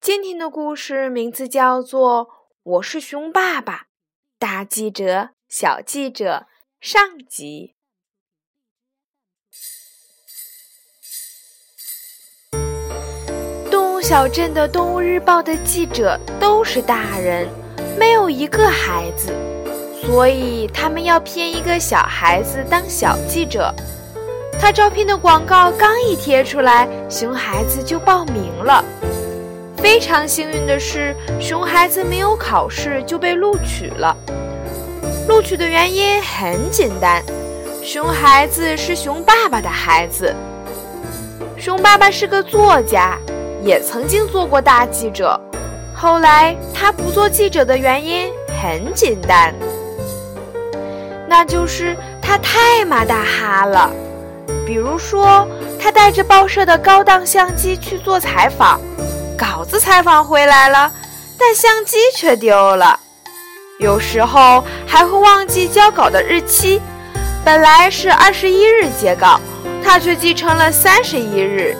今天的故事名字叫做《我是熊爸爸》，大记者、小记者上集。动物小镇的《动物日报》的记者都是大人，没有一个孩子，所以他们要骗一个小孩子当小记者。他招聘的广告刚一贴出来，熊孩子就报名了。非常幸运的是，熊孩子没有考试就被录取了。录取的原因很简单，熊孩子是熊爸爸的孩子。熊爸爸是个作家，也曾经做过大记者。后来他不做记者的原因很简单，那就是他太马大哈了。比如说，他带着报社的高档相机去做采访，稿子采访回来了，但相机却丢了。有时候还会忘记交稿的日期，本来是二十一日截稿，他却记成了三十一日。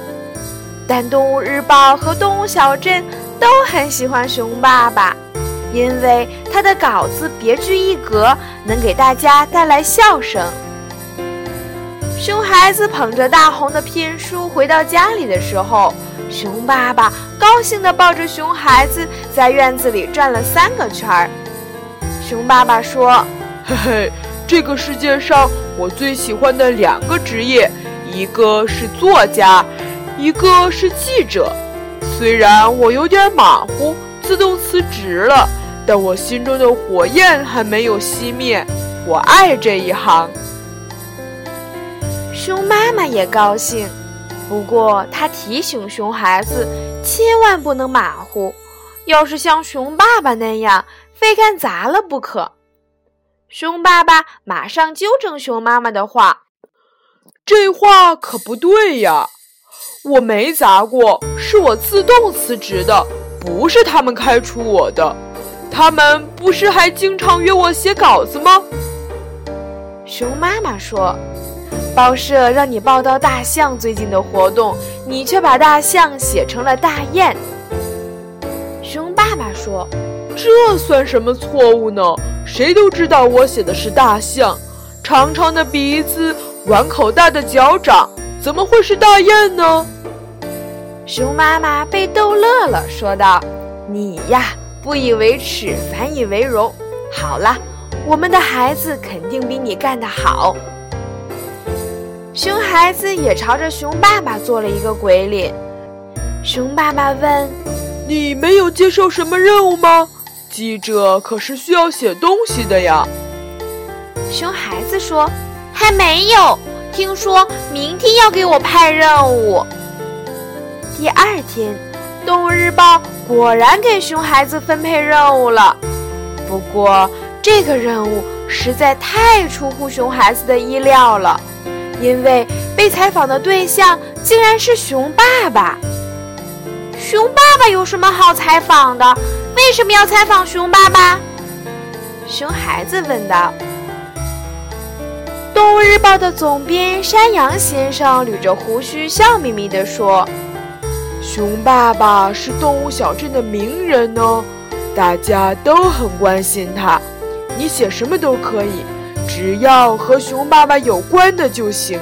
但《动物日报》和《动物小镇》都很喜欢熊爸爸，因为他的稿子别具一格，能给大家带来笑声。熊孩子捧着大红的聘书回到家里的时候，熊爸爸高兴地抱着熊孩子在院子里转了三个圈儿。熊爸爸说：“嘿嘿，这个世界上我最喜欢的两个职业，一个是作家，一个是记者。虽然我有点马虎，自动辞职了，但我心中的火焰还没有熄灭。我爱这一行。”熊妈妈也高兴，不过他提醒熊孩子千万不能马虎，要是像熊爸爸那样，非干砸了不可。熊爸爸马上纠正熊妈妈的话：“这话可不对呀，我没砸过，是我自动辞职的，不是他们开除我的。他们不是还经常约我写稿子吗？”熊妈妈说。报社让你报道大象最近的活动，你却把大象写成了大雁。熊爸爸说：“这算什么错误呢？谁都知道我写的是大象，长长的鼻子，碗口大的脚掌，怎么会是大雁呢？”熊妈妈被逗乐了，说道：“你呀，不以为耻，反以为荣。好了，我们的孩子肯定比你干得好。”熊孩子也朝着熊爸爸做了一个鬼脸。熊爸爸问：“你没有接受什么任务吗？记者可是需要写东西的呀。”熊孩子说：“还没有，听说明天要给我派任务。”第二天，《动物日报》果然给熊孩子分配任务了。不过，这个任务实在太出乎熊孩子的意料了。因为被采访的对象竟然是熊爸爸。熊爸爸有什么好采访的？为什么要采访熊爸爸？熊孩子问道。《动物日报》的总编山羊先生捋着胡须，笑眯眯地说：“熊爸爸是动物小镇的名人呢，大家都很关心他。你写什么都可以。”只要和熊爸爸有关的就行。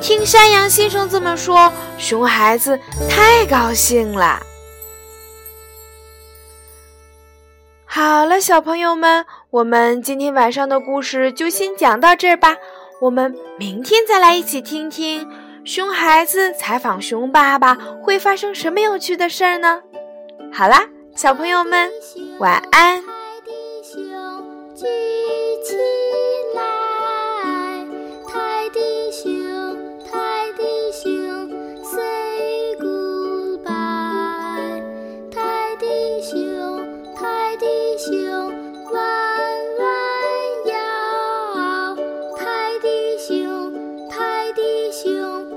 听山羊先生这么说，熊孩子太高兴了。好了，小朋友们，我们今天晚上的故事就先讲到这儿吧。我们明天再来一起听听熊孩子采访熊爸爸会发生什么有趣的事儿呢？好啦，小朋友们，晚安。起来泰迪熊泰迪熊 say goodbye 泰迪熊泰迪熊弯弯腰泰迪熊泰迪熊